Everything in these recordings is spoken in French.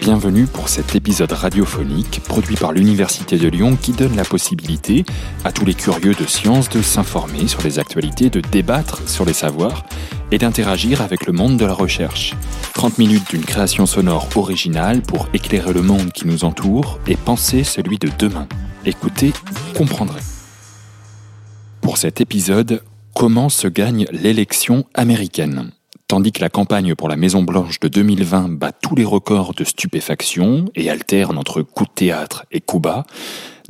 Bienvenue pour cet épisode radiophonique produit par l'Université de Lyon qui donne la possibilité à tous les curieux de sciences de s'informer sur les actualités, de débattre sur les savoirs et d'interagir avec le monde de la recherche. 30 minutes d'une création sonore originale pour éclairer le monde qui nous entoure et penser celui de demain. Écoutez, comprendrez. Pour cet épisode, comment se gagne l'élection américaine Tandis que la campagne pour la Maison-Blanche de 2020 bat tous les records de stupéfaction et alterne entre coups de théâtre et coups bas,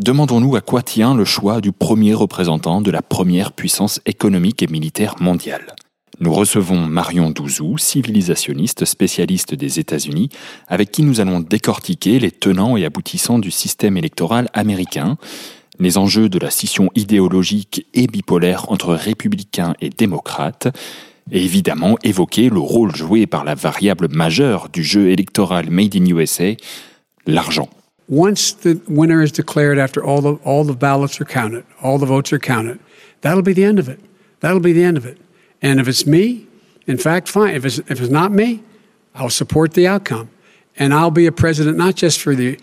demandons-nous à quoi tient le choix du premier représentant de la première puissance économique et militaire mondiale. Nous recevons Marion Douzou, civilisationniste spécialiste des États-Unis, avec qui nous allons décortiquer les tenants et aboutissants du système électoral américain, les enjeux de la scission idéologique et bipolaire entre républicains et démocrates, et évidemment évoquer le rôle joué par la variable majeure du jeu électoral Made in USA, l'argent. Once the winner is declared after all the, all the ballots are counted, all the votes are counted, that'll be the end of it. That'll be the end of it. And if it's me, in fact, fine. If it's, if it's not me, I'll support the outcome. And I'll be a president not just for the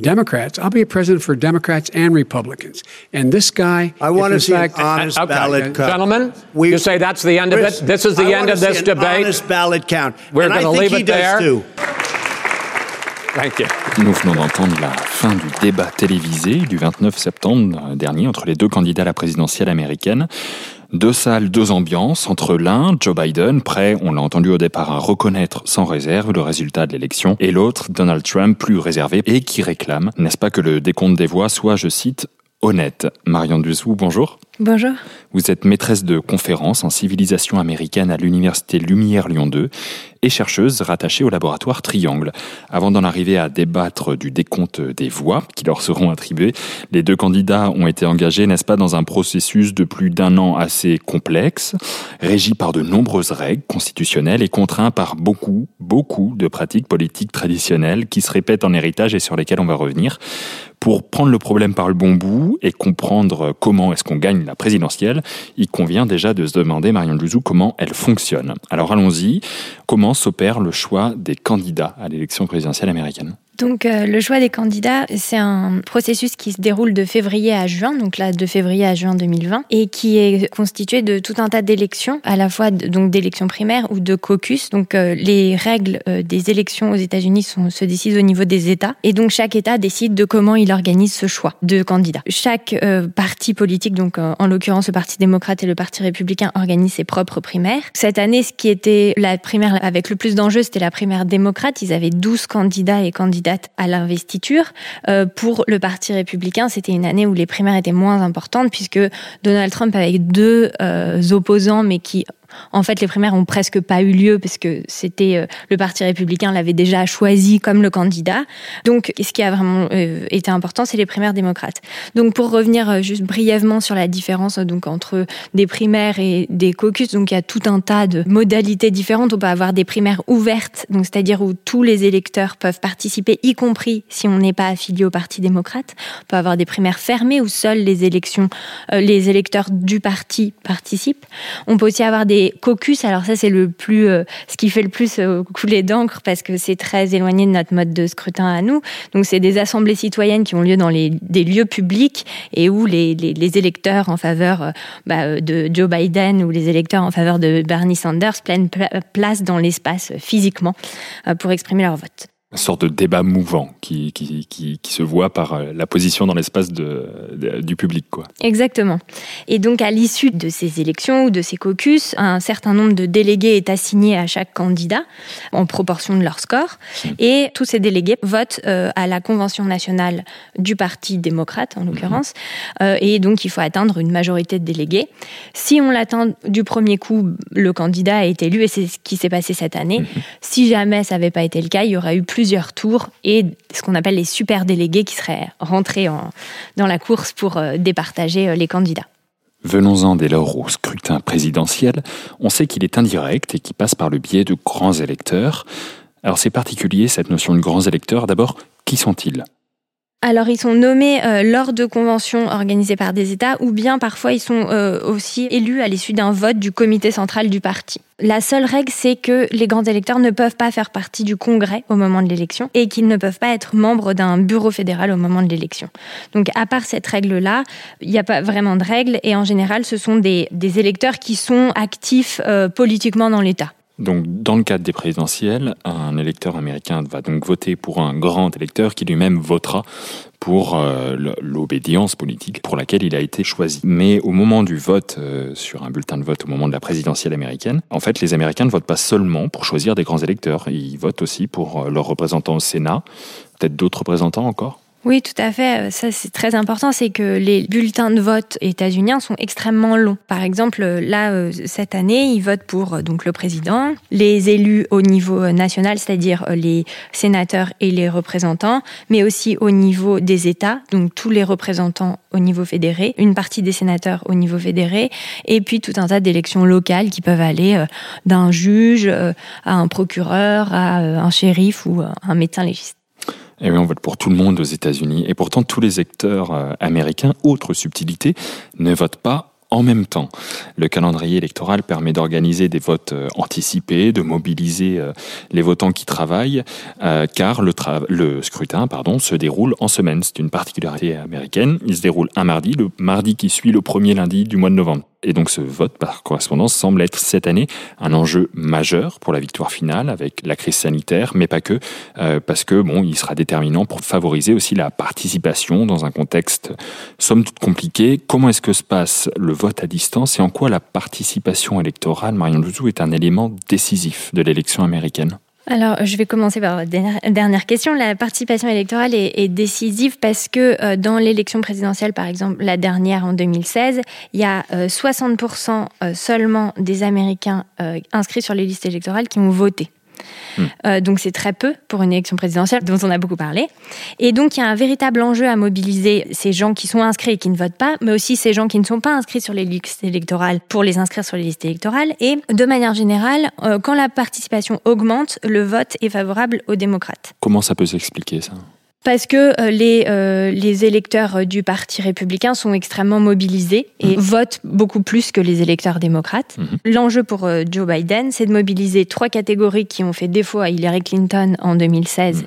Democrats. I'll be a president for Democrats and Republicans. And this guy, I want to see fact, an honest Okay, ballot count. gentlemen, We- you say that's the end of it? This is the I end of see this an debate? Honest ballot count. We're gonna think leave it there. too. Thank you. Nous venons d'entendre la fin du débat télévisé du 29 septembre dernier entre les deux candidats à la présidentielle américaine. Deux salles, deux ambiances. Entre l'un, Joe Biden, prêt, on l'a entendu au départ, à reconnaître sans réserve le résultat de l'élection, et l'autre, Donald Trump, plus réservé et qui réclame, n'est-ce pas, que le décompte des voix soit, je cite, honnête. Marion Dusou, bonjour. Bonjour. Vous êtes maîtresse de conférences en civilisation américaine à l'université Lumière Lyon 2 et chercheuse rattachée au laboratoire Triangle. Avant d'en arriver à débattre du décompte des voix qui leur seront attribuées, les deux candidats ont été engagés, n'est-ce pas, dans un processus de plus d'un an assez complexe, régi par de nombreuses règles constitutionnelles et contraint par beaucoup, beaucoup de pratiques politiques traditionnelles qui se répètent en héritage et sur lesquelles on va revenir. Pour prendre le problème par le bon bout et comprendre comment est-ce qu'on gagne la présidentielle, il convient déjà de se demander, Marion Douzou, comment elle fonctionne. Alors allons-y, comment s'opère le choix des candidats à l'élection présidentielle américaine? Donc euh, le choix des candidats, c'est un processus qui se déroule de février à juin, donc là de février à juin 2020, et qui est constitué de tout un tas d'élections, à la fois donc d'élections primaires ou de caucus. Donc euh, les règles euh, des élections aux États-Unis se décident au niveau des États, et donc chaque État décide de comment il organise ce choix de candidats. Chaque euh, parti politique, donc euh, en l'occurrence le Parti démocrate et le Parti républicain, organise ses propres primaires. Cette année, ce qui était la primaire avec le plus d'enjeux, c'était la primaire démocrate. Ils avaient 12 candidats et candidates à l'investiture. Euh, pour le Parti républicain, c'était une année où les primaires étaient moins importantes puisque Donald Trump avec deux euh, opposants, mais qui en fait, les primaires ont presque pas eu lieu parce que c'était euh, le Parti républicain l'avait déjà choisi comme le candidat. Donc, ce qui a vraiment euh, été important, c'est les primaires démocrates. Donc, pour revenir euh, juste brièvement sur la différence donc entre des primaires et des caucus, donc il y a tout un tas de modalités différentes. On peut avoir des primaires ouvertes, donc c'est-à-dire où tous les électeurs peuvent participer, y compris si on n'est pas affilié au Parti démocrate. On peut avoir des primaires fermées où seuls les élections, les électeurs du parti participent. On peut aussi avoir des caucus. Alors ça, c'est le plus, euh, ce qui fait le plus euh, couler d'encre parce que c'est très éloigné de notre mode de scrutin à nous. Donc c'est des assemblées citoyennes qui ont lieu dans les, des lieux publics et où les, électeurs en faveur euh, bah, de Joe Biden ou les électeurs en faveur de Bernie Sanders prennent pla- place dans l'espace physiquement pour exprimer leur vote. Une sorte de débat mouvant qui, qui, qui, qui se voit par euh, la position dans l'espace de, de- du public. Quoi. Exactement. Et donc, à l'issue de ces élections ou de ces caucus, un certain nombre de délégués est assigné à chaque candidat en proportion de leur score. Et tous ces délégués votent euh, à la Convention nationale du Parti démocrate, en l'occurrence. Euh, et donc, il faut atteindre une majorité de délégués. Si on l'atteint du premier coup, le candidat est élu, et c'est ce qui s'est passé cette année. Si jamais ça n'avait pas été le cas, il y aurait eu plusieurs tours et ce qu'on appelle les super délégués qui seraient rentrés en, dans la course pour euh, départager euh, les candidats. Venons-en dès lors au scrutin présidentiel. On sait qu'il est indirect et qu'il passe par le biais de grands électeurs. Alors c'est particulier cette notion de grands électeurs. D'abord, qui sont-ils? Alors ils sont nommés euh, lors de conventions organisées par des États ou bien parfois ils sont euh, aussi élus à l'issue d'un vote du comité central du parti. La seule règle c'est que les grands électeurs ne peuvent pas faire partie du Congrès au moment de l'élection et qu'ils ne peuvent pas être membres d'un bureau fédéral au moment de l'élection. Donc à part cette règle-là, il n'y a pas vraiment de règle et en général ce sont des, des électeurs qui sont actifs euh, politiquement dans l'État. Donc, dans le cadre des présidentielles, un électeur américain va donc voter pour un grand électeur qui lui-même votera pour euh, l'obédience politique pour laquelle il a été choisi. Mais au moment du vote euh, sur un bulletin de vote, au moment de la présidentielle américaine, en fait, les Américains ne votent pas seulement pour choisir des grands électeurs, ils votent aussi pour euh, leurs représentants au Sénat, peut-être d'autres représentants encore oui, tout à fait. Ça, c'est très important. C'est que les bulletins de vote états-uniens sont extrêmement longs. Par exemple, là, euh, cette année, ils votent pour euh, donc le président, les élus au niveau national, c'est-à-dire euh, les sénateurs et les représentants, mais aussi au niveau des États, donc tous les représentants au niveau fédéré, une partie des sénateurs au niveau fédéré, et puis tout un tas d'élections locales qui peuvent aller d'un juge à un procureur, à un shérif ou un médecin légiste. Et eh oui, on vote pour tout le monde aux États-Unis. Et pourtant, tous les acteurs euh, américains, autre subtilité, ne votent pas en même temps. Le calendrier électoral permet d'organiser des votes euh, anticipés, de mobiliser euh, les votants qui travaillent, car le, scrutin se déroule en semaine. C'est une particularité américaine. Il se déroule un mardi, le mardi qui suit le premier lundi du mois de novembre. Et donc ce vote par correspondance semble être cette année un enjeu majeur pour la victoire finale avec la crise sanitaire, mais pas que, euh, parce que bon, il sera déterminant pour favoriser aussi la participation dans un contexte somme toute compliqué. Comment est-ce que se passe le vote à distance et en quoi la participation électorale, Marion Louzou, est un élément décisif de l'élection américaine? Alors, je vais commencer par la dernière question. La participation électorale est, décisive parce que euh, dans l'élection présidentielle, par exemple, la dernière en 2016, il y a 60% euh, euh, seulement des Américains inscrits sur les listes électorales qui ont voté. Hmm. Euh, donc c'est très peu pour une élection présidentielle dont on a beaucoup parlé. Et donc il y a un véritable enjeu à mobiliser ces gens qui sont inscrits et qui ne votent pas, mais aussi ces gens qui ne sont pas inscrits sur les listes électorales pour les inscrire sur les listes électorales. Et de manière générale, euh, quand la participation augmente, le vote est favorable aux démocrates. Comment ça peut s'expliquer ça? Parce que euh, les, euh, les électeurs euh, du Parti républicain sont extrêmement mobilisés et mhm. votent beaucoup plus que les électeurs démocrates. Mhm. L'enjeu pour Joe Biden, c'est de mobiliser trois catégories qui ont fait défaut à Hillary Clinton en 2016,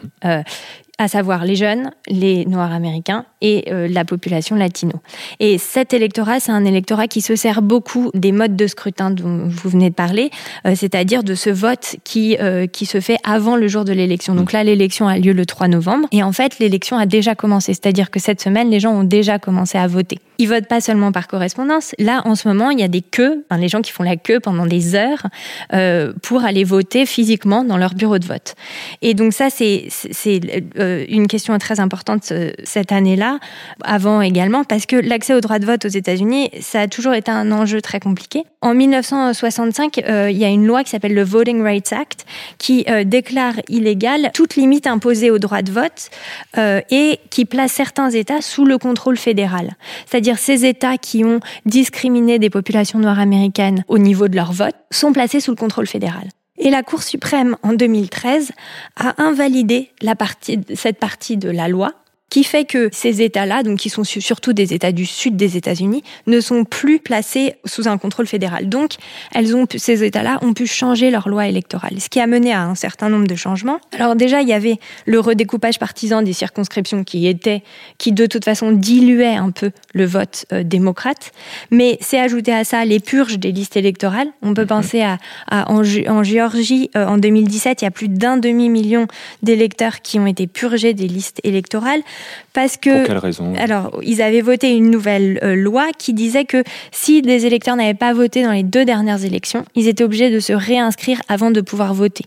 à savoir les jeunes, les noirs américains et euh, la population latino. Et cet électorat, c'est un électorat qui se sert beaucoup des modes de scrutin dont vous venez de parler, euh, c'est-à-dire de ce vote qui, euh, qui se fait avant le jour de l'élection. Donc là, l'élection a lieu le 3 novembre et en fait, l'élection a déjà commencé, c'est-à-dire que cette semaine, les gens ont déjà commencé à voter. Ils votent pas seulement par correspondance. Là, en ce moment, il y a des queues, enfin, les gens qui font la queue pendant des heures pour aller voter physiquement dans leur bureau de vote. Et donc ça, c'est euh, une question très importante euh, cette année-là, avant également, parce que l'accès au droit de vote aux États-Unis, ça a toujours été un enjeu très compliqué. En 1965, euh, il y a une loi qui s'appelle le Voting Rights Act qui déclare illégale toute limite imposée au droit de vote et qui place certains États sous le contrôle fédéral. C'est-à-dire ces États qui ont discriminé des populations noires américaines au niveau de leur vote sont placés sous le contrôle fédéral. Et la Cour suprême, en 2013, a invalidé la partie, cette partie de la loi qui fait que ces États-là, donc qui sont surtout des États du sud des États-Unis, ne sont plus placés sous un contrôle fédéral. Donc, elles ont, ces États-là ont pu changer leur loi électorale, ce qui a mené à un certain nombre de changements. Alors déjà, il y avait le redécoupage partisan des circonscriptions qui était, qui de toute façon diluait un peu le vote euh, démocrate, mais c'est ajouté à ça les purges des listes électorales. On peut mhm. penser à, en, Géorgie euh, en 2017, il y a plus d'un demi million d'électeurs qui ont été purgés des listes électorales parce que Pour quelle raison? alors ils avaient voté une nouvelle euh, loi qui disait que si des électeurs n'avaient pas voté dans les deux dernières élections, ils étaient obligés de se réinscrire avant de pouvoir voter.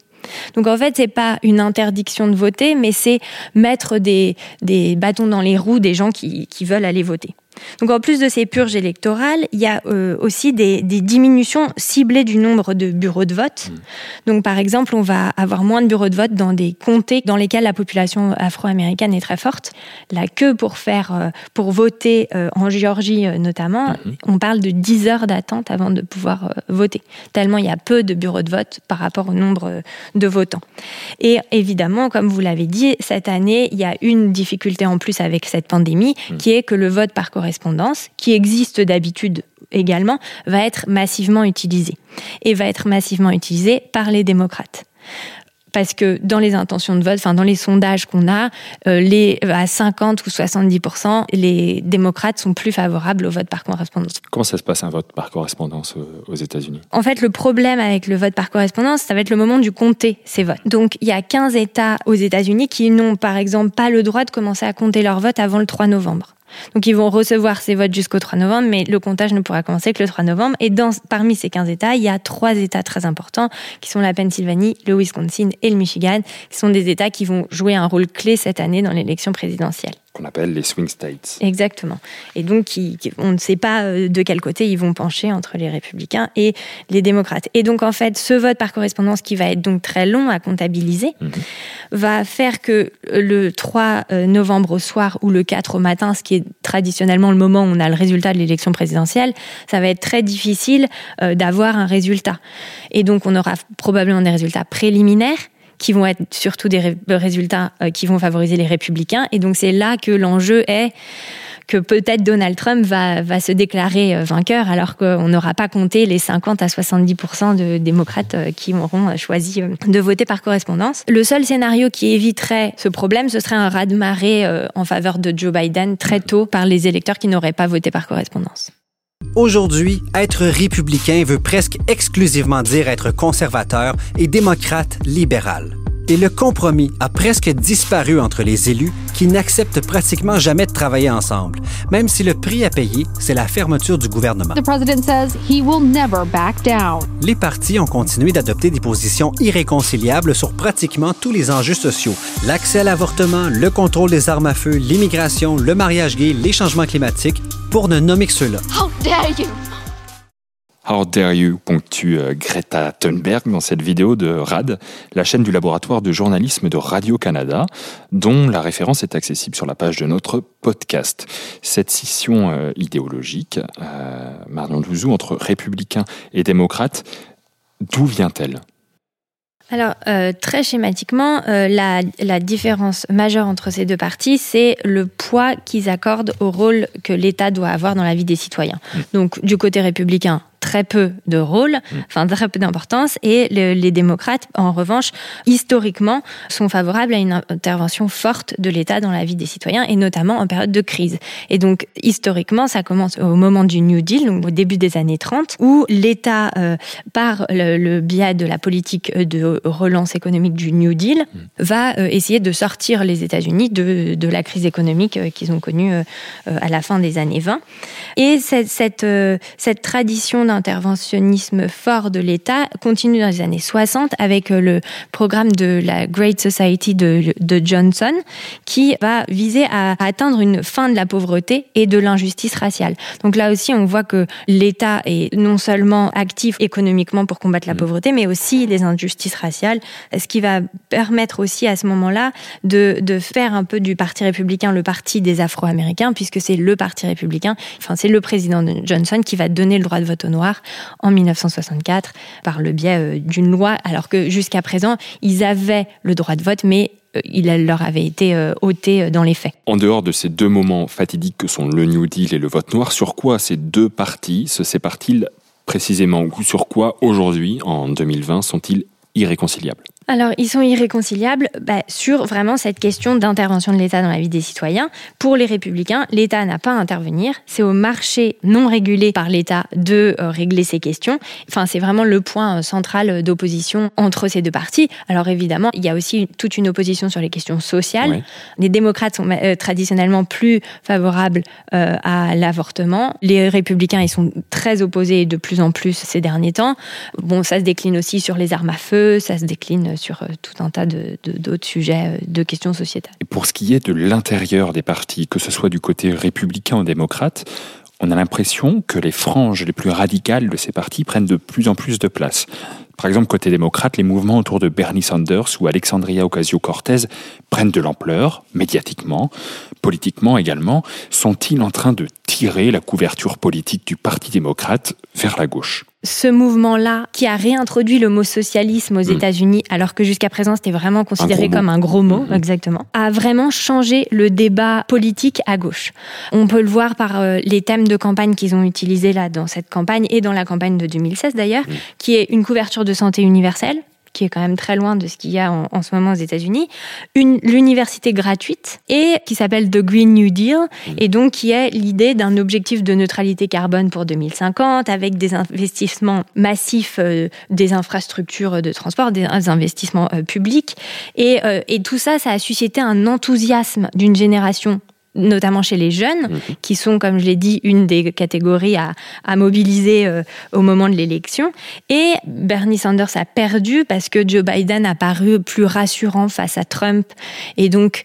Donc en fait, c'est pas une interdiction de voter, mais c'est mettre des, des bâtons dans les roues des gens qui, qui veulent aller voter. Donc en plus de ces purges électorales, il y a euh, aussi des, des, diminutions ciblées du nombre de bureaux de vote. Mmh. Donc par exemple, on va avoir moins de bureaux de vote dans des comtés dans lesquels la population afro-américaine est très forte. La queue pour faire euh, pour voter euh, en Géorgie notamment, mmh. on parle de 10 heures d'attente avant de pouvoir voter. Tellement il y a peu de bureaux de vote par rapport au nombre de votants. Et évidemment, comme vous l'avez dit, cette année, il y a une difficulté en plus avec cette pandémie, mmh. qui est que le vote par correspondance, qui existe d'habitude également, va être massivement utilisé. Et va être massivement utilisé par les démocrates parce que dans les intentions de vote, enfin dans les sondages qu'on a, euh, les à 50 ou 70% les démocrates sont plus favorables au vote par correspondance. Comment ça se passe un vote par correspondance aux États-Unis? En fait, le problème avec le vote par correspondance, ça va être le moment du compter ces votes. Donc, il y a 15 États aux États-Unis qui n'ont par exemple pas le droit de commencer à compter leurs votes avant le 3 novembre. Donc ils vont recevoir ces votes jusqu'au 3 novembre, mais le comptage ne pourra commencer que le 3 novembre. Et parmi ces 15 États, il y a trois États très importants, qui sont la Pennsylvanie, le Wisconsin et le Michigan, qui sont des États qui vont jouer un rôle clé cette année dans l'élection présidentielle qu'on appelle les swing states. Exactement. Et donc, on ne sait pas euh, de quel côté ils vont pencher entre les républicains et les démocrates. Et donc, en fait, ce vote par correspondance qui va être donc très long à comptabiliser -hmm. va faire que le 3 euh, novembre au soir ou le 4 au matin, ce qui est traditionnellement le moment où on a le résultat de l'élection présidentielle, ça va être très difficile euh, d'avoir un résultat. Et donc, on aura probablement des résultats préliminaires qui vont être surtout des résultats euh, qui vont favoriser les républicains. Et donc c'est là que l'enjeu est que peut-être Donald Trump va, va se déclarer euh, vainqueur alors qu'on n'aura pas compté les 50 à 70% de démocrates euh, qui auront choisi de voter par correspondance. Le seul scénario qui éviterait ce problème, ce serait un raz-de-marée en faveur de Joe Biden très tôt par les électeurs qui n'auraient pas voté par correspondance. Aujourd'hui, être républicain veut presque exclusivement dire être conservateur et démocrate libéral. Et le compromis a presque disparu entre les élus qui n'acceptent pratiquement jamais de travailler ensemble, même si le prix à payer, c'est la fermeture du gouvernement. Les partis ont continué d'adopter des positions irréconciliables sur pratiquement tous les enjeux sociaux. L'accès à l'avortement, le contrôle des armes à feu, l'immigration, le mariage gay, les changements climatiques, pour ne nommer que ceux-là. How dare you! How dare you ponctue euh, Greta Thunberg dans cette vidéo de RAD, la chaîne du laboratoire de journalisme de Radio-Canada, dont la référence est accessible sur la page de notre podcast. Cette scission euh, idéologique, euh, Marion Douzou, entre républicains et démocrates, d'où vient-elle? Alors, euh, très schématiquement, euh, la, la, différence majeure entre ces deux partis, c'est le poids qu'ils accordent au rôle que l'État doit avoir dans la vie des citoyens. Mmh. Donc, du côté républicain, très peu de rôle, mm. enfin très peu d'importance, et le, les démocrates, en revanche, historiquement, sont favorables à une intervention forte de l'État dans la vie des citoyens, et notamment en période de crise. Et donc, historiquement, ça commence au moment du New Deal, donc au début des années 30, où l'État, euh, par le, le, biais de la politique de relance économique du New Deal, mm. va euh, essayer de sortir les États-Unis de, de, la crise économique euh, qu'ils ont connue euh, à la fin des années 20. Et cette, cette, cette tradition d'interventionnisme fort de l'État continue dans les années 60 avec euh, le programme de la Great Society de, de Johnson qui va viser à atteindre une fin de la pauvreté et de l'injustice raciale. Donc là aussi, on voit que l'État est non seulement actif économiquement pour combattre la mmh. pauvreté, mais aussi les injustices raciales, ce qui va permettre aussi à ce moment-là de, de faire un peu du Parti républicain le parti des Afro-Américains, puisque c'est le Parti républicain, enfin c'est le président Johnson qui va donner le droit de vote aux Noirs en 1964 par le biais euh, d'une loi, alors que jusqu'à présent, ils avaient le droit de vote, mais euh, il leur avait été euh, ôté dans les faits. En dehors de ces deux moments fatidiques que sont le New Deal et le vote noir, sur quoi ces deux partis se séparent-ils précisément? Ou sur quoi aujourd'hui, en 2020, sont-ils irréconciliables? Alors, ils sont irréconciliables bah, sur vraiment cette question d'intervention de l'État dans la vie des citoyens. Pour les républicains, l'État n'a pas à intervenir. C'est au marché non régulé par l'État de euh, régler ces questions. Enfin, c'est vraiment le point euh, central d'opposition entre ces deux partis. Alors évidemment, il y a aussi toute une opposition sur les questions sociales. Oui. Les démocrates sont euh, traditionnellement plus favorables euh, à l'avortement. Les républicains, ils sont très opposés de plus en plus ces derniers temps. Bon, ça se décline aussi sur les armes à feu, ça se décline sur tout un tas d'autres sujets de questions sociétales. Et pour ce qui est de l'intérieur des partis, que ce soit du côté républicain ou démocrate, on a l'impression que les franges les plus radicales de ces partis prennent de plus en plus de place. Par exemple, côté démocrate, les mouvements autour de Bernie Sanders ou Alexandria Ocasio-Cortez prennent de l'ampleur, médiatiquement, politiquement également. Sont-ils en train de tirer la couverture politique du Parti démocrate vers la gauche? Ce mouvement-là, qui a réintroduit le mot socialisme aux mm. États-Unis, alors que jusqu'à présent c'était vraiment considéré comme un gros mot, mm-hmm. exactement, a vraiment changé le débat politique à gauche. On peut le voir par euh, les thèmes de campagne qu'ils ont utilisés là dans cette campagne et dans la campagne de 2016 d'ailleurs, mm. qui est une couverture de santé universelle, qui est quand même très loin de ce qu'il y a en, ce moment aux États-Unis, l'université gratuite et qui s'appelle The Green New Deal mmh. et donc qui est l'idée d'un objectif de neutralité carbone pour 2050 avec des investissements massifs euh, des infrastructures de transport, des investissements euh, publics et, euh, et tout ça, ça a suscité un enthousiasme d'une génération notamment chez les jeunes, mhm. qui sont, comme je l'ai dit, une des catégories à, à mobiliser euh, au moment de l'élection. Et Bernie Sanders a perdu parce que Joe Biden a paru plus rassurant face à Trump. Et donc,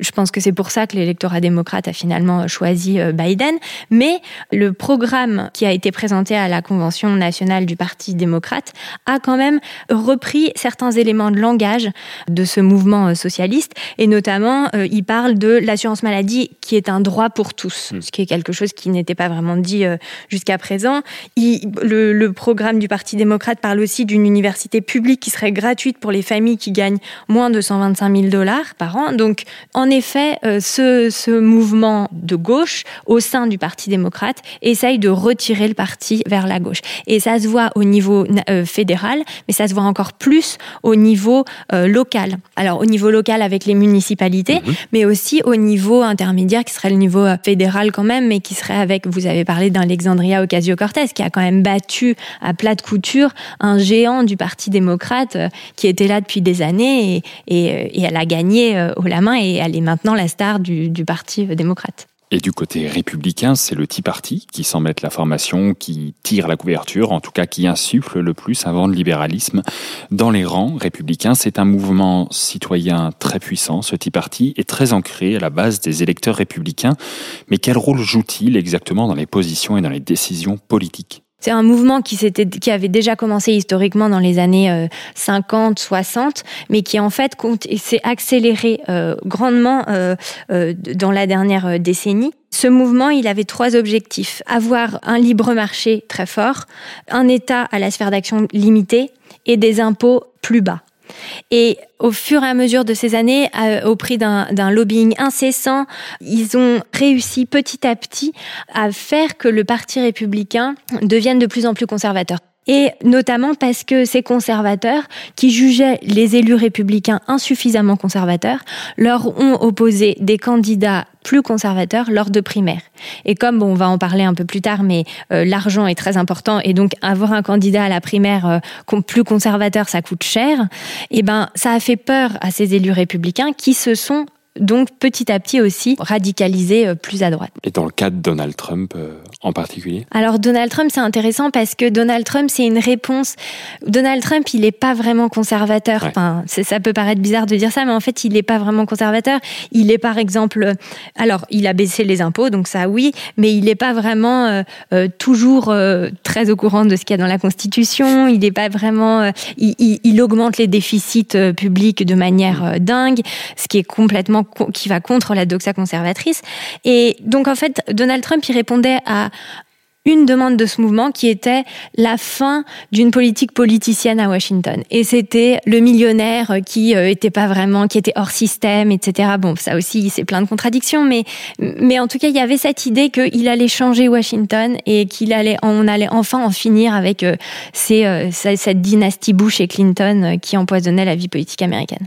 je pense que c'est pour ça que l'électorat démocrate a finalement choisi euh, Biden. Mais le programme qui a été présenté à la Convention nationale du Parti démocrate a quand même repris certains éléments de langage de ce mouvement euh, socialiste. Et notamment, euh, il parle de l'assurance maladie qui est un droit pour tous, hmm. ce qui est quelque chose qui n'était pas vraiment dit jusqu'à présent. le, le programme du Parti démocrate parle aussi d'une université publique qui serait gratuite pour les familles qui gagnent moins de 125 000 dollars par an. Donc, en effet, euh, ce, mouvement de gauche au sein du Parti démocrate essaye de retirer le parti vers la gauche. Et ça se voit au niveau euh, fédéral, mais ça se voit encore plus au niveau euh, local. Alors au niveau local avec les municipalités, mhm. mais aussi au niveau intermédiaire qui serait le niveau fédéral quand même, mais qui serait avec, vous avez parlé d'Alexandria Ocasio-Cortez, qui a quand même battu à plat de couture un géant du Parti démocrate qui était là depuis des années et, et, et elle a gagné haut la main et elle est maintenant la star du, Parti démocrate. Et du côté républicain, c'est le Tea Party qui s'en met la formation, qui tire la couverture, en tout cas qui insuffle le plus un vent de libéralisme dans les rangs républicains. C'est un mouvement citoyen très puissant, ce Tea Party, est très ancré à la base des électeurs républicains. Mais quel rôle joue-t-il exactement dans les positions et dans les décisions politiques? C'est un mouvement qui, qui avait déjà commencé historiquement dans les années 50, euh, 60, mais qui en fait s'est accéléré euh, grandement euh, dans la dernière décennie. Ce mouvement, il avait trois objectifs. Avoir un libre marché très fort, un État à la sphère d'action limitée et des impôts plus bas. Et au fur et à mesure de ces années, au prix d'un lobbying incessant, ils ont réussi petit à petit à faire que le Parti républicain devienne de plus en plus conservateur et notamment parce que ces conservateurs, qui jugeaient les élus républicains insuffisamment conservateurs, leur ont opposé des candidats plus conservateurs lors de primaires. Et comme bon, on va en parler un peu plus tard, mais euh, l'argent est très important et donc avoir un candidat à la primaire euh, plus conservateur, ça coûte cher. Et eh ben, ça a fait peur à ces élus républicains qui se sont donc petit à petit aussi radicalisé euh, plus à droite. Et dans le cas de Donald Trump euh, en particulier? Alors Donald Trump, c'est intéressant parce que Donald Trump, c'est une réponse. Donald Trump, il n'est pas vraiment conservateur. Enfin, ça peut paraître bizarre de dire ça, mais en fait, il n'est pas vraiment conservateur. Il est par exemple, alors il a baissé les impôts, donc ça oui, mais il n'est pas vraiment euh, toujours très au courant de ce qu'il y a dans la Constitution. Il n'est pas vraiment, il, il, augmente les déficits publics de manière dingue, ce qui est complètement qui va contre la doxa conservatrice. Et donc en fait, Donald Trump y répondait à une demande de ce mouvement qui était la fin d'une politique politicienne à Washington. Et c'était le millionnaire qui euh, était pas vraiment, qui était hors système, etc. Bon, ça aussi, c'est plein de contradictions, mais, mais en tout cas, il y avait cette idée qu'il allait changer Washington et qu'il allait, on allait enfin en finir avec euh, euh, cette dynastie Bush et Clinton qui empoisonnait la vie politique américaine.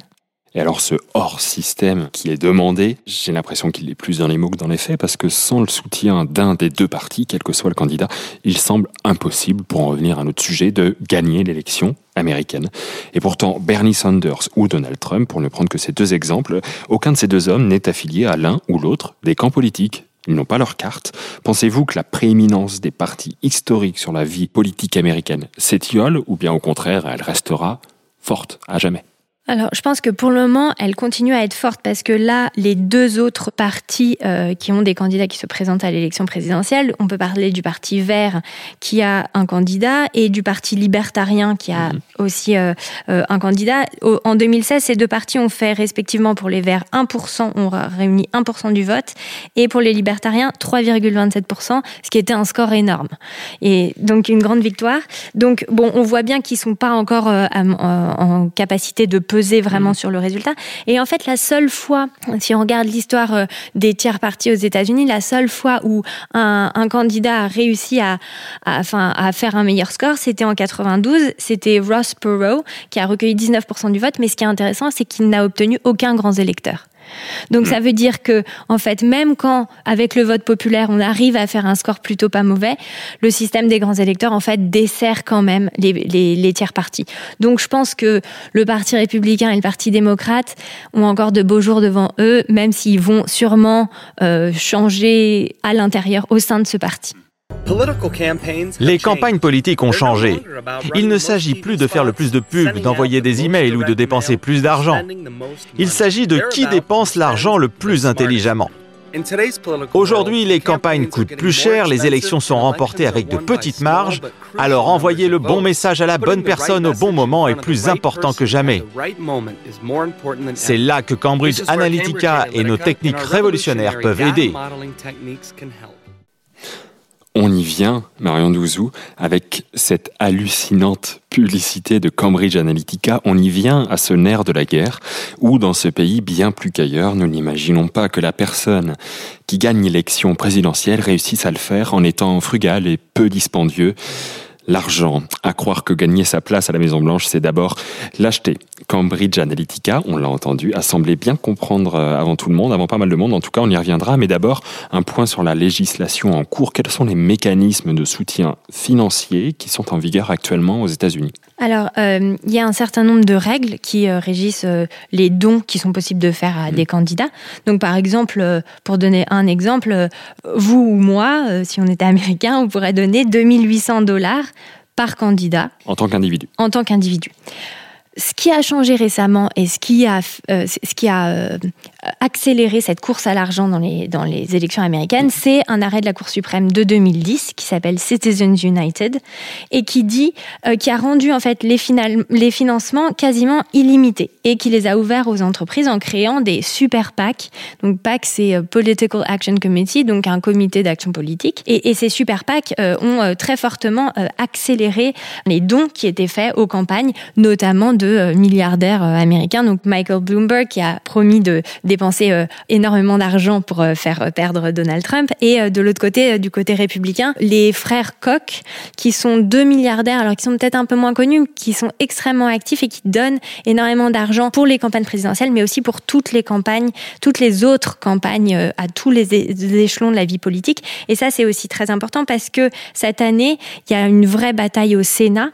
Et alors ce hors-système qui est demandé, j'ai l'impression qu'il est plus dans les mots que dans les faits, parce que sans le soutien d'un des deux partis, quel que soit le candidat, il semble impossible, pour en revenir à un autre sujet, de gagner l'élection américaine. Et pourtant, Bernie Sanders ou Donald Trump, pour ne prendre que ces deux exemples, aucun de ces deux hommes n'est affilié à l'un ou l'autre des camps politiques. Ils n'ont pas leur carte. Pensez-vous que la prééminence des partis historiques sur la vie politique américaine s'étiole, ou bien au contraire, elle restera forte à jamais? Alors, je pense que pour le moment, elle continue à être forte parce que là, les deux autres partis euh, qui ont des candidats qui se présentent à l'élection présidentielle, on peut parler du parti vert qui a un candidat et du parti libertarien qui a mhm. aussi euh, euh, un candidat. en 2016, ces deux partis ont fait respectivement pour les verts 1%, ont réuni 1% du vote, et pour les libertariens 3,27%, ce qui était un score énorme. Et donc une grande victoire. Donc bon, on voit bien qu'ils sont pas encore en capacité de peser vraiment mm. sur le résultat. Et en fait, la seule fois, si on regarde l'histoire euh, des tiers partis aux États-Unis, la seule fois où un, candidat a réussi à, enfin, à faire un meilleur score, c'était en 92. C'était Ross Perot qui a recueilli 19% du vote. Mais ce qui est intéressant, c'est qu'il n'a obtenu aucun grand électeur. Donc ça veut dire que, en fait, même quand, avec le vote populaire, on arrive à faire un score plutôt pas mauvais, le système des grands électeurs, en fait, dessert quand même les, tiers partis. Donc je pense que le Parti républicain et le Parti démocrate ont encore de beaux jours devant eux, même s'ils vont sûrement euh, changer à l'intérieur, au sein de ce parti. Les campagnes politiques ont changé. Il ne s'agit plus de faire le plus de pubs, d'envoyer des emails ou de dépenser plus d'argent. Il s'agit de qui dépense l'argent le plus intelligemment. Aujourd'hui, les campagnes coûtent plus cher, les élections sont remportées avec de petites marges, alors envoyer le bon message à la bonne personne au bon moment est plus important que jamais. C'est là que Cambridge Analytica et nos techniques révolutionnaires peuvent aider. On y vient, Marion Douzou, avec cette hallucinante publicité de Cambridge Analytica. On y vient à ce nerf de la guerre, où dans ce pays, bien plus qu'ailleurs, nous n'imaginons pas que la personne qui gagne l'élection présidentielle réussisse à le faire en étant frugal et peu dispendieux l'argent. À croire que gagner sa place à la Maison Blanche, c'est d'abord l'acheter. Cambridge Analytica, on l'a entendu, a semblé bien comprendre euh, avant tout le monde, avant pas mal de monde. En tout cas, on y reviendra. Mais d'abord, un point sur la législation en cours. Quels sont les mécanismes de soutien financier qui sont en vigueur actuellement aux États-Unis? Alors, euh, il y a un certain nombre de règles qui euh, régissent les dons qui sont possibles de faire à mmh. des candidats. Donc, par exemple, pour donner un exemple, vous ou moi, si on était américain, on pourrait donner 2800 dollars par candidat. En tant qu'individu. En tant qu'individu. Ce qui a changé récemment et ce qui a, euh, ce qui a euh, accéléré cette course à l'argent dans les, dans les élections américaines, c'est un arrêt de la Cour suprême de 2010 qui s'appelle Citizens United et qui dit, euh, qui a rendu en fait les, final, les financements quasiment illimités et qui les a ouverts aux entreprises en créant des super PAC. Donc PAC, c'est Political Action Committee, donc un comité d'action politique. Et, ces super PAC ont très fortement accéléré les dons qui étaient faits aux campagnes, notamment de de euh, milliardaires euh, américains. Donc Michael Bloomberg qui a promis de dépenser euh, énormément d'argent pour faire perdre Donald Trump. Et de l'autre côté, du côté républicain, les frères Koch qui sont deux milliardaires, alors qui sont peut-être un peu moins connus, qui sont extrêmement actifs et qui donnent énormément d'argent pour les campagnes présidentielles, mais aussi pour toutes les campagnes, toutes les autres campagnes à tous les échelons de la vie politique. Et ça, c'est aussi très important parce que cette année, il y a une vraie bataille au Sénat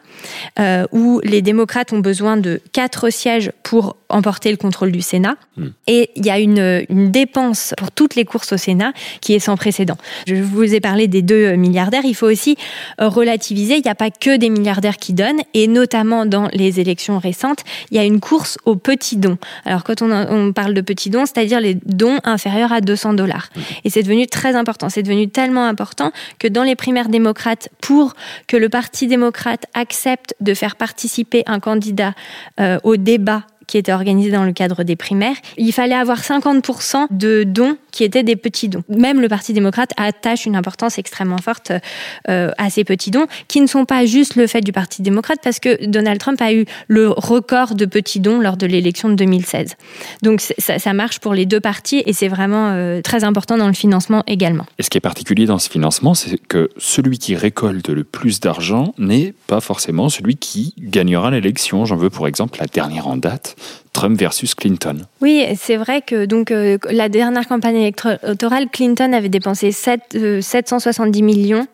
où les démocrates ont besoin de quatre sièges pour emporter le contrôle du Sénat. Hmm. Et il y a une, une, dépense pour toutes les courses au Sénat qui est sans précédent. Je vous ai parlé des deux milliardaires. Il faut aussi euh, relativiser. Il n'y a pas que des milliardaires qui donnent. Et notamment dans les élections récentes, il y a une course aux petits dons. Alors quand on, on parle de petits dons, c'est-à-dire les dons inférieurs à 200 dollars. Hmm. Et c'est devenu très important. C'est devenu tellement important que dans les primaires démocrates, pour que le Parti démocrate accepte de faire participer un candidat euh, au débat qui était organisé dans le cadre des primaires, il fallait avoir 50% de dons qui étaient des petits dons. Même le Parti démocrate attache une importance extrêmement forte euh, à ces petits dons, qui ne sont pas juste le fait du Parti démocrate, parce que Donald Trump a eu le record de petits dons lors de l'élection de 2016. Donc ça, marche pour les deux partis et c'est vraiment euh, très important dans le financement également. Et ce qui est particulier dans ce financement, c'est que celui qui récolte le plus d'argent n'est pas forcément celui qui gagnera l'élection. J'en veux pour exemple la dernière en date, Trump versus Clinton. Oui, c'est vrai que donc euh, la dernière campagne électorale, Clinton avait dépensé 7, 770 euh, millions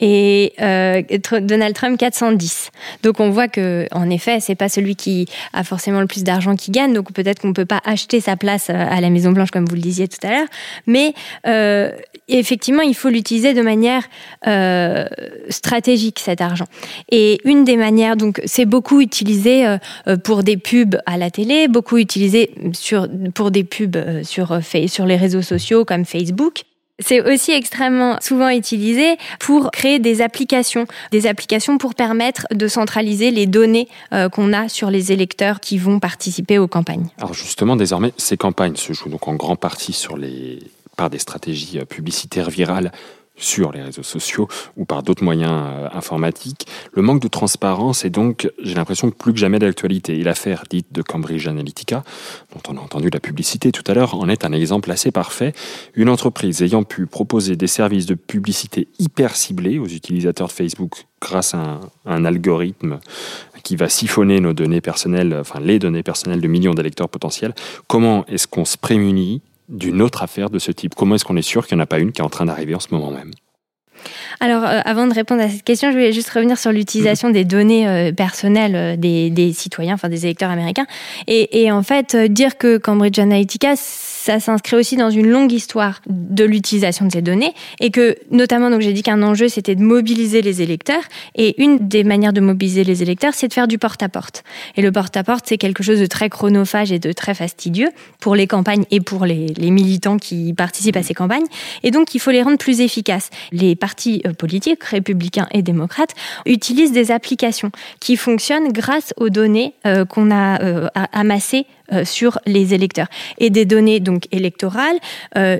et euh, Donald Trump 410. Donc on voit que en effet, c'est pas celui qui a forcément le plus d'argent qui gagne. Donc peut-être qu'on peut pas acheter sa place à la Maison Blanche comme vous le disiez tout à l'heure, mais euh, effectivement, il faut l'utiliser de manière euh, stratégique cet argent. Et une des manières, donc c'est beaucoup utilisé euh, pour des pubs à la télé, beaucoup utilisé sur pour des pubs euh, sur sur les réseaux sociaux comme Facebook. C'est aussi extrêmement souvent utilisé pour créer des applications, des applications pour permettre de centraliser les données euh, qu'on a sur les électeurs qui vont participer aux campagnes. Alors justement, désormais, ces campagnes se jouent donc en grande partie par des stratégies euh, publicitaires virales sur les réseaux sociaux ou par d'autres moyens euh, informatiques. Le manque de transparence est donc, j'ai l'impression, plus que jamais d'actualité. Et l'affaire dite de Cambridge Analytica, dont on a entendu la publicité tout à l'heure, en est un exemple assez parfait. Une entreprise ayant pu proposer des services de publicité hyper ciblés aux utilisateurs de Facebook grâce à un, un algorithme qui va siphonner nos données personnelles, enfin les données personnelles de millions d'électeurs potentiels. Comment est-ce qu'on se prémunit d'une autre affaire de ce type. Comment est-ce qu'on est sûr qu'il n'y en a pas une qui est en train d'arriver en ce moment même? Alors, euh, avant de répondre à cette question, je voulais juste revenir sur l'utilisation des données euh, personnelles euh, des, citoyens, enfin des électeurs américains. Et, et en fait, dire que Cambridge Analytica, ça s'inscrit aussi dans une longue histoire de l'utilisation de ces données et que notamment donc j'ai dit qu'un enjeu c'était de mobiliser les électeurs et une des manières de mobiliser les électeurs c'est de faire du porte-à-porte. Et le porte-à-porte c'est quelque chose de très chronophage et de très fastidieux pour les campagnes et pour les, militants qui participent à ces campagnes et donc il faut les rendre plus efficaces. Les partis euh, politiques républicains et démocrates utilisent des applications qui fonctionnent grâce aux données euh, qu'on a euh, amassées euh, sur les électeurs et des données donc électorales euh,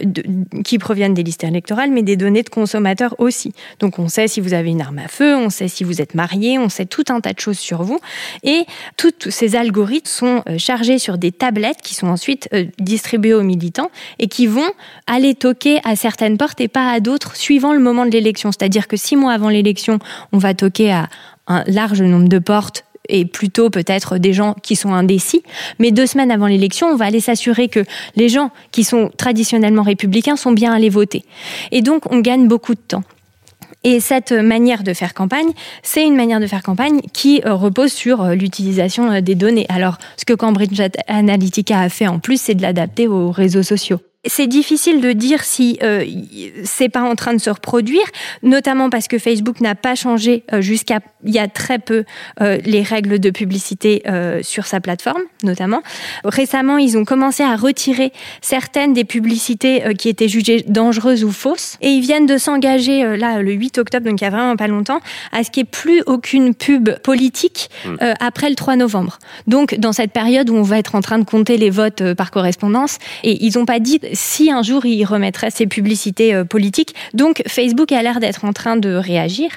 qui proviennent des listes électorales, mais des données de consommateurs aussi. Donc on sait si vous avez une arme à feu, on sait si vous êtes marié, on sait tout un tas de choses sur vous et tous ces algorithmes sont euh, chargés sur des tablettes qui sont ensuite distribuées aux militants et qui vont aller toquer à certaines portes et pas à d'autres suivant le moment de l'élection. C'est-à-dire que six mois avant l'élection, on va toquer à un large nombre de portes et plutôt peut-être des gens qui sont indécis. Mais deux semaines avant l'élection, on va aller s'assurer que les gens qui sont traditionnellement républicains sont bien allés voter. Et donc, on gagne beaucoup de temps. Et cette manière de faire campagne, c'est une manière de faire campagne qui euh, repose sur euh, l'utilisation euh, des données. Alors, ce que Cambridge Analytica a fait en plus, c'est de l'adapter aux réseaux sociaux. C'est difficile de dire si euh, c'est pas en train de se reproduire, notamment parce que Facebook n'a pas changé euh, jusqu'à il y a très peu euh, les règles de publicité euh, sur sa plateforme, notamment. Récemment, ils ont commencé à retirer certaines des publicités euh, qui étaient jugées dangereuses ou fausses, et ils viennent de s'engager là le 8 octobre, donc il y a vraiment pas longtemps, à ce qu'il n'y ait plus aucune pub politique hmm. après le 3 novembre. Donc dans cette période où on va être en train de compter les votes par correspondance, et ils n'ont pas dit si un jour il remettrait ses publicités euh, politiques. Donc Facebook a l'air d'être en train de réagir.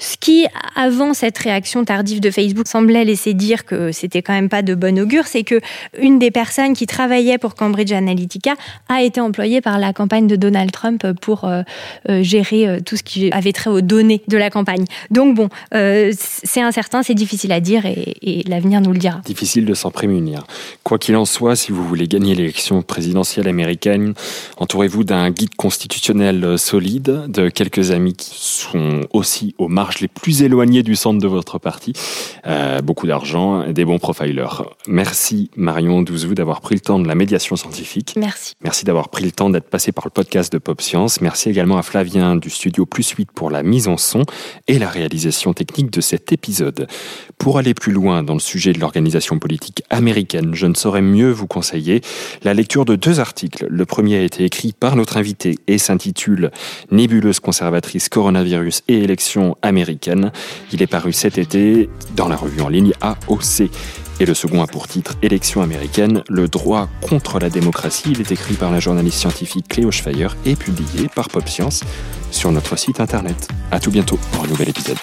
Ce qui, avant cette réaction tardive de Facebook, semblait laisser dire que c'était quand même pas de bon augure, c'est que une des personnes qui travaillait pour Cambridge Analytica a été employée par la campagne de Donald Trump pour euh, euh, gérer euh, tout ce qui avait trait aux données de la campagne. Donc bon, c'est incertain, c'est difficile à dire et, et l'avenir nous le dira. Difficile de s'en prémunir. Quoi qu'il en soit, si vous voulez gagner l'élection présidentielle américaine, entourez-vous d'un guide constitutionnel solide, de quelques amis qui sont aussi au les plus éloignés du centre de votre parti. Euh, beaucoup d'argent des bons profilers. Merci Marion Douzou d'avoir pris le temps de la médiation scientifique. Merci. Merci d'avoir pris le temps d'être passé par le podcast de Pop Science. Merci également à Flavien du studio Plus 8 pour la mise en son et la réalisation technique de cet épisode. Pour aller plus loin dans le sujet de l'organisation politique américaine, je ne saurais mieux vous conseiller la lecture de deux articles. Le premier a été écrit par notre invité et s'intitule Nébuleuse conservatrice coronavirus et élections américaines Il est paru cet été dans la revue en ligne AOC. Et le second a pour titre Élection américaine, le droit contre la démocratie. Il est écrit par la journaliste scientifique Cléo Schfeyer et publié par Pop Science sur notre site internet. À tout bientôt pour un nouvel épisode.